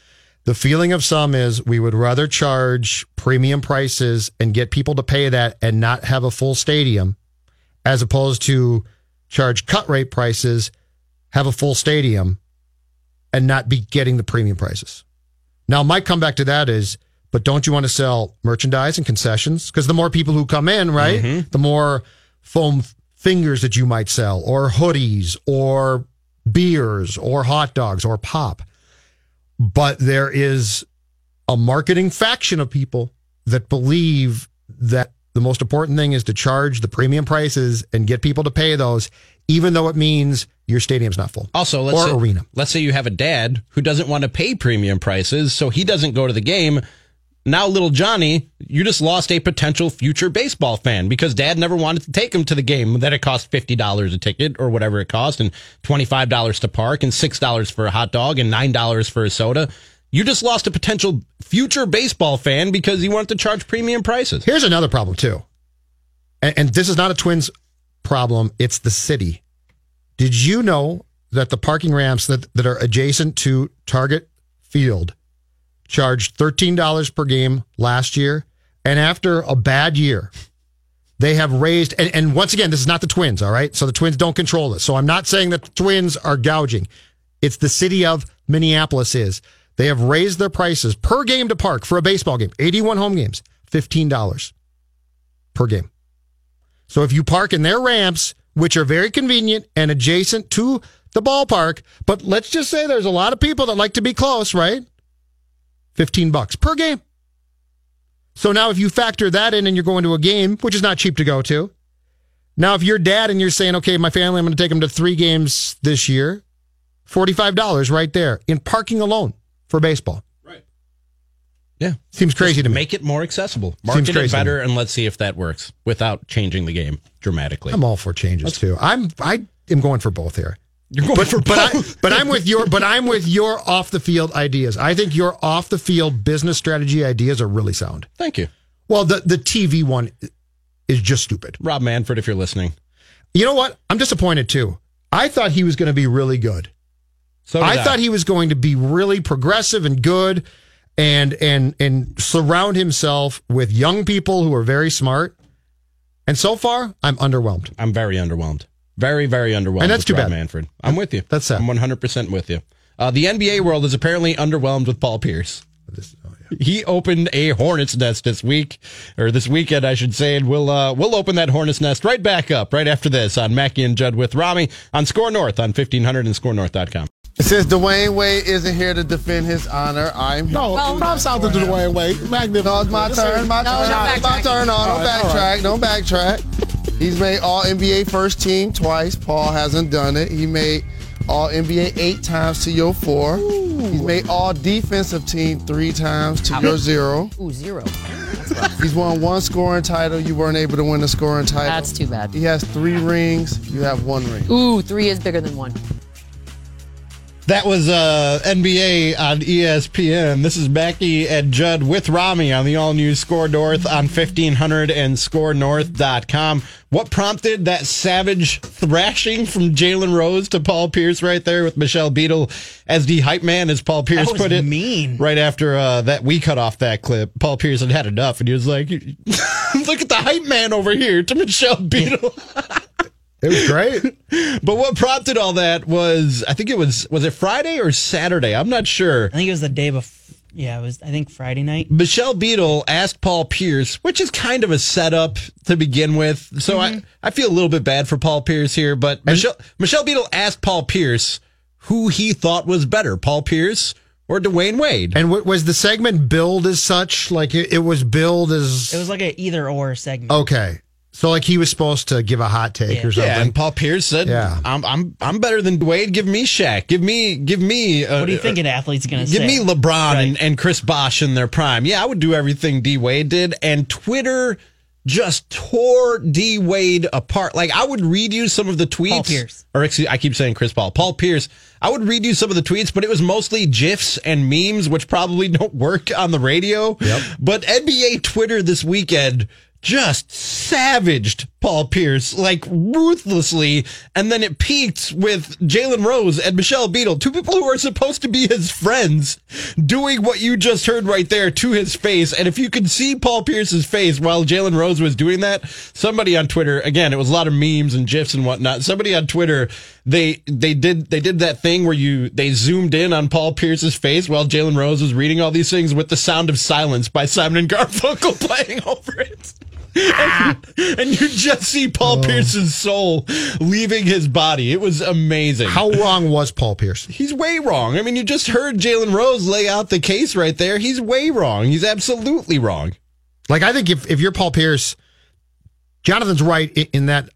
The feeling of some is we would rather charge premium prices and get people to pay that and not have a full stadium as opposed to charge cut rate prices, have a full stadium, and not be getting the premium prices. Now, my comeback to that is, but don't you want to sell merchandise and concessions? Because the more people who come in, right, mm-hmm. the more foam fingers that you might sell, or hoodies, or beers, or hot dogs, or pop. But there is a marketing faction of people that believe that the most important thing is to charge the premium prices and get people to pay those, even though it means your stadium's not full. Also, let's or say, arena. Let's say you have a dad who doesn't want to pay premium prices, so he doesn't go to the game. Now, little Johnny, you just lost a potential future baseball fan because dad never wanted to take him to the game that it cost $50 a ticket or whatever it cost and $25 to park and $6 for a hot dog and $9 for a soda. You just lost a potential future baseball fan because you wanted to charge premium prices. Here's another problem too, and, and this is not a Twins problem; it's the city. Did you know that the parking ramps that that are adjacent to Target Field charged thirteen dollars per game last year, and after a bad year, they have raised. And, and once again, this is not the Twins, all right? So the Twins don't control this. So I'm not saying that the Twins are gouging. It's the city of Minneapolis is. They have raised their prices per game to park for a baseball game, 81 home games, $15 per game. So if you park in their ramps, which are very convenient and adjacent to the ballpark, but let's just say there's a lot of people that like to be close, right? 15 bucks per game. So now if you factor that in and you're going to a game, which is not cheap to go to. Now if you're dad and you're saying, okay, my family, I'm going to take them to three games this year, $45 right there in parking alone for baseball. Right. Yeah. Seems crazy to me. Make it more accessible. Market crazy it to better, and let's see if that works without changing the game dramatically. I'm all for changes too. I'm I am going for both here. You're going but, for but I, but I'm with your but I'm with your off the field ideas. I think your off the field business strategy ideas are really sound. Thank you. Well, the the TV one is just stupid. Rob Manfred, if you're listening. You know what? I'm disappointed too. I thought he was going to be really good. So I, I. thought he was going to be really progressive and good and and and surround himself with young people who are very smart. And so far, I'm underwhelmed. I'm very underwhelmed. Very, very underwhelmed. And that's with too Rob bad. Manfred. I'm with you. That's sad. I'm 100% with you. Uh, the NBA world is apparently underwhelmed with Paul Pierce. He opened a hornet's nest this week, or this weekend, I should say, and we'll uh, we'll open that hornet's nest right back up right after this on Mackey and Judd with Rami on SKOR North on 1500 and SKORNorth.com. Since Dwyane Wade isn't here to defend his honor, I'm No, Well, props out to Dwyane Wade. Magnificent. No, it's my turn. My No, turn. no It's my turn. No, don't backtrack. right. Don't backtrack. He's made all NBA first team twice. Paul hasn't done it. He made all NBA eight times to your four. He's made all defensive team three times to your zero. Ooh, zero. He's won one scoring title. You weren't able to win the scoring title. That's too bad. He has three rings. You have one ring. Ooh, three is bigger than one. That was uh, NBA on ESPN. This is Mackey and Judd with Rami on the all new SKOR North on 1500 and skornorth.com. What prompted that savage thrashing from Jalen Rose to Paul Pierce right there with Michelle Beadle as the hype man, as Paul Pierce put it? mean. Right after uh, that, we cut off that clip. Paul Pierce had had enough and he was like, look at the hype man over here to Michelle Beadle. It was great. But what prompted all that was, I think it was, was it Friday or Saturday? I'm not sure. I think it was the day before. Yeah, it was. I think Friday night. Michelle Beadle asked Paul Pierce, which is kind of a setup to begin with. So I, mm-hmm. I feel a little bit bad for Paul Pierce here, but Michelle, Michelle Beadle asked Paul Pierce who he thought was better, Paul Pierce or Dwyane Wade. And w- was the segment billed as such? Like it, it was billed as It was like an either or segment. okay. So like he was supposed to give a hot take or something. Yeah, and Paul Pierce said, Yeah. I'm, I'm, I'm better than Dwyane. Give me Shaq. Give me, give me, uh, What do you think an athlete's gonna say? Give say? me LeBron and, and Chris Bosh in their prime. Yeah, I would do everything D Wade did. And Twitter just tore D Wade apart. Like I would read you some of the tweets. Paul Pierce. Or excuse, I keep saying Chris Paul. Paul Pierce. I would read you some of the tweets, but it was mostly GIFs and memes, which probably don't work on the radio. Yep. But NBA Twitter this weekend just savaged Paul Pierce like ruthlessly, and then it peaked with Jalen Rose and Michelle Beadle, two people who are supposed to be his friends, doing what you just heard right there to his face. And if you could see Paul Pierce's face while Jalen Rose was doing that, somebody on Twitter, again, it was a lot of memes and gifs and whatnot. Somebody on Twitter, they they did they did that thing where you they zoomed in on Paul Pierce's face while Jalen Rose was reading all these things with the sound of silence by Simon and Garfunkel playing over it. And, and you just see Paul oh. Pierce's soul leaving his body. It was amazing. How wrong was Paul Pierce? He's way wrong. I mean, you just heard Jalen Rose lay out the case right there. He's way wrong. He's absolutely wrong. Like I think if if you're Paul Pierce, Jonathan's right in, in that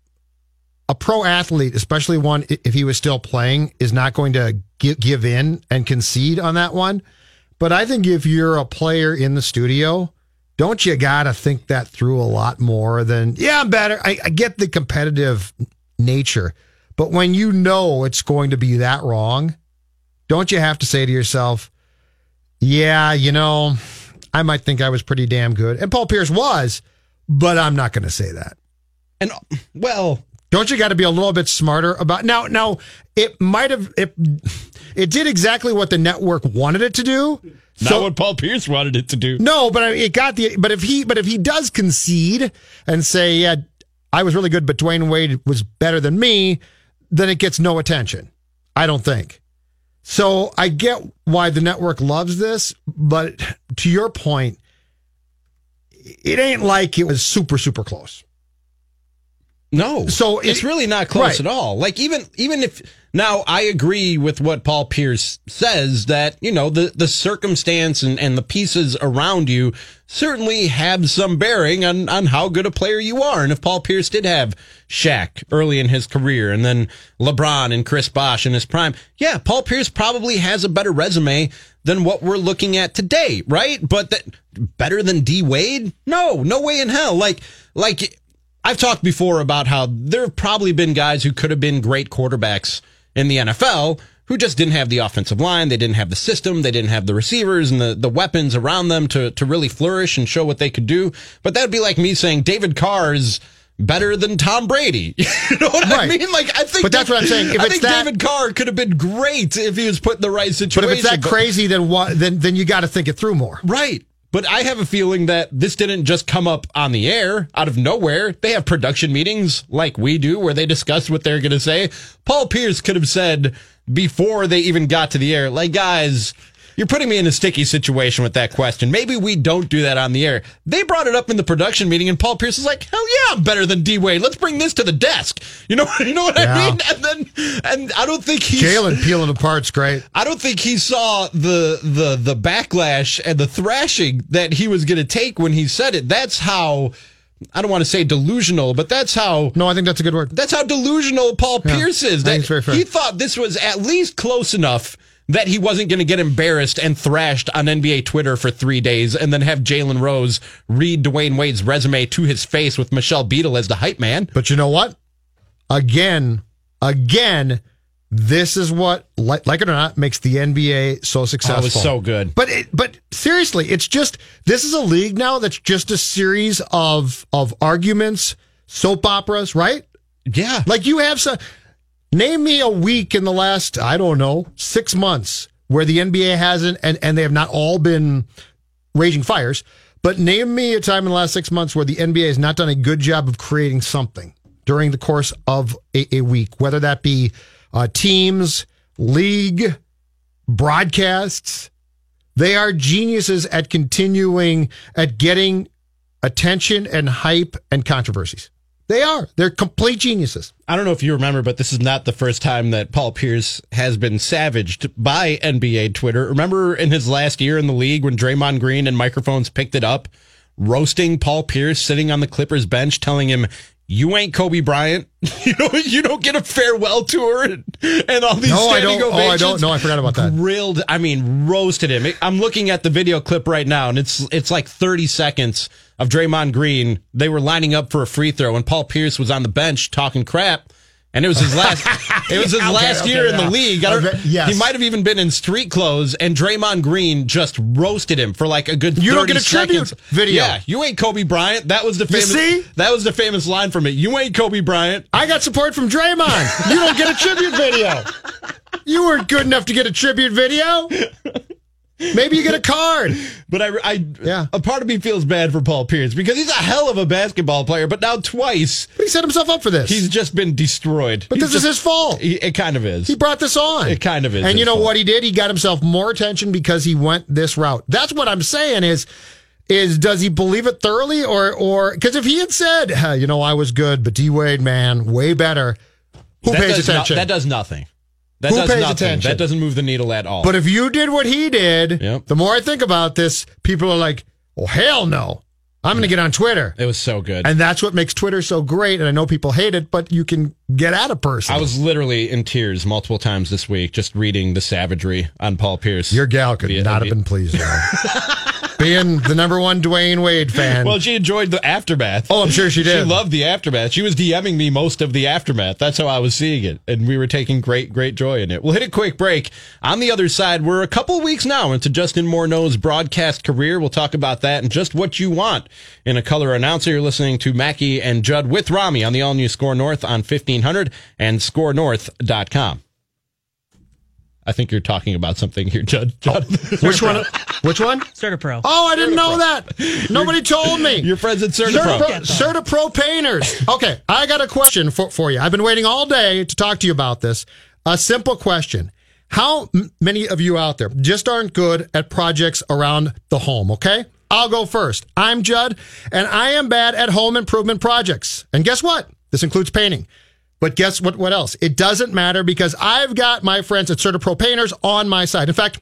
a pro athlete, especially one if he was still playing, is not going to give, give in and concede on that one. But I think if you're a player in the studio, don't you got to think that through a lot more than yeah, I'm better. I, I get the competitive nature, but when you know it's going to be that wrong, don't you have to say to yourself, yeah, you know, I might think I was pretty damn good. And Paul Pierce was, but I'm not going to say that. And well, don't you got to be a little bit smarter about now? Now it might have it. It did exactly what the network wanted it to do. Not what Paul Pierce wanted it to do. No, but I- it got the. But if he, but if he does concede and say, "Yeah, I was really good, but Dwyane Wade was better than me," then it gets no attention. I don't think. So I get why the network loves this, but to your point, it ain't like it was super super close. No. So it's it- really not close right. at all. Like even even if now I agree with what Paul Pierce says that, you know, the the circumstance and, and the pieces around you certainly have some bearing on on how good a player you are. And if Paul Pierce did have Shaq early in his career and then LeBron and Chris Bosh in his prime, yeah, Paul Pierce probably has a better resume than what we're looking at today, right? But that better than D Wade? No, no way in hell. Like like I've talked before about how there have probably been guys who could have been great quarterbacks in the NFL who just didn't have the offensive line, they didn't have the system, they didn't have the receivers and the, the weapons around them to, to really flourish and show what they could do. But that'd be like me saying David Carr is better than Tom Brady. you know what I mean? Like I think But that's what I'm saying. If I think that- David Carr could have been great if he was put in the right situation. But if it's that crazy, then what? Then then you got to think it through more. Right. But I have a feeling that this didn't just come up on the air out of nowhere. They have production meetings like we do where they discuss what they're going to say. Paul Pierce could have said before they even got to the air, like, guys, you're putting me in a sticky situation with that question. Maybe we don't do that on the air. They brought it up in the production meeting, and Paul Pierce is like, "Hell yeah, I'm better than D Wade. Let's bring this to the desk." You know, you know what Yeah. I mean? And then, and I don't think he's Jalen peeling apart's great. I don't think he saw the the the backlash and the thrashing that he was going to take when he said it. That's how I don't want to say delusional, but that's how No, I think that's a good word. that's how delusional Paul Yeah, Pierce is. That it's very fair. he thought this was at least close enough that he wasn't going to get embarrassed and thrashed on NBA Twitter for three days and then have Jalen Rose read Dwyane Wade's resume to his face with Michelle Beadle as the hype man. But you know what? Again, again, this is what, like, like it or not, makes the NBA oh, so successful. Oh, was so good. But it, but seriously, it's just this is a league now that's just a series of of arguments, soap operas, right? Yeah. Like you have some. Name me a week in the last I don't know six months where the NBA hasn't and and they have not all been raging fires. But name me a time in the last six months where the NBA has not done a good job of creating something during the course of a, a week, whether that be uh, teams, league, broadcasts. They are geniuses at continuing at getting attention and hype and controversies. They are. They're complete geniuses. I don't know if you remember, but this is not the first time that Paul Pierce has been savaged by NBA Twitter. Remember in his last year in the league when Draymond Green and microphones picked it up, roasting Paul Pierce sitting on the Clippers bench, telling him, "You ain't Kobe Bryant. you know, you don't get a farewell tour and, and all these No, I standing don't- oh, I don't- no, I forgot about that. Grilled. I mean, roasted him. I'm looking at the video clip right now, and it's it's like 30 seconds of Draymond Green. They were lining up for a free throw, and Paul Pierce was on the bench talking crap. And it was his last. It was his Okay, last okay, year in the league. I Okay, yes. He might have even been in street clothes, and Draymond Green just roasted him for like a good. You don't get a tribute video. Yeah, you ain't Kobe Bryant. That was the famous. see? That was the famous line from it. You ain't Kobe Bryant. I got support from Draymond. You don't get a tribute video. You weren't good enough to get a tribute video. Maybe you get a card. But I, I, Yeah. a part of me feels bad for Paul Pierce because he's a hell of a basketball player. But now twice He set himself up for this. he's just been destroyed. but He's this is his fault. He, it kind of is. He brought this on. It kind of is And you know fault. what he did? He got himself more attention because he went this route. That's what I'm saying is is does he believe it thoroughly or or because if he had said, "Huh, you know, I was good, but D Wade, man, way better. Who that pays does no- attention? that does nothing. That Who does pays nothing. attention? That doesn't move the needle at all. But if you did what he did, Yep. the more I think about this, people are like, "Oh hell no, I'm going to get on Twitter." it was so good. And that's what makes Twitter so great. And I know people hate it, but you can get at a person. I was literally in tears multiple times this week just reading the savagery on Paul Pierce. Your gal could not have been pleased. though. Being the number one Dwyane Wade fan. Well, she enjoyed the aftermath. Oh, I'm sure she did. She loved the aftermath. She was DMing me most of the aftermath. That's how I was seeing it. And we were taking great, great joy in it. We'll hit a quick break. On the other side, we're a couple weeks now into Justin Morneau's broadcast career. We'll talk about that and just what you want in a color announcer. You're listening to Mackey and Judd with Rami on the all new SKOR North on 1500 and skornorth.com. I think you're talking about something here, Judd. Oh, Judd. Which one? Which one? Certapro. Oh, I didn't know that. Nobody told me. Your friends at Certapro. Certapro, Certapro painters. Okay, I got a question for, for you. I've been waiting all day to talk to you about this. A simple question. How m- many of you out there just aren't good at projects around the home, okay? I'll go first. I'm Judd, and I am bad at home improvement projects. And guess what? This includes painting. But guess what? What else? It doesn't matter because I've got my friends at Certapro Painters on my side. In fact,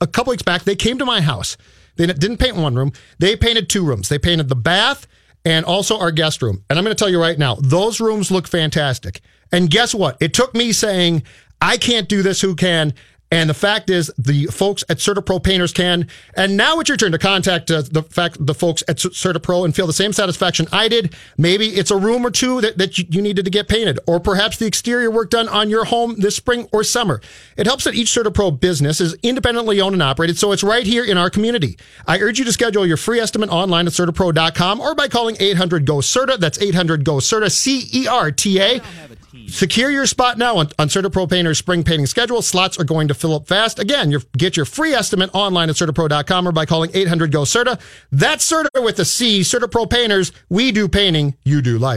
a couple weeks back, they came to my house. They didn't paint one room. They painted two rooms. They painted the bath and also our guest room. And I'm going to tell you right now, those rooms look fantastic. And guess what? It took me saying, I can't do this. Who can? And the fact is, the folks at Certapro Painters can. And now it's your turn to contact uh, the fact the folks at Certapro and feel the same satisfaction I did. Maybe it's a room or two that, that you, needed to get painted, or perhaps the exterior work done on your home this spring or summer. It helps that each Certapro business is independently owned and operated, so it's right here in our community. I urge you to schedule your free estimate online at CertaPro.com or by calling 800 GO CERTA. That's 800 GO CERTA, C E R T A. Secure your spot now on, on Certapro Painter's spring painting schedule. Slots are going to fill up fast. Again, get your free estimate online at CertaPro.com or by calling 800 GO CERTA. That's Certa with a C. Certapro Painters. We do painting, you do life.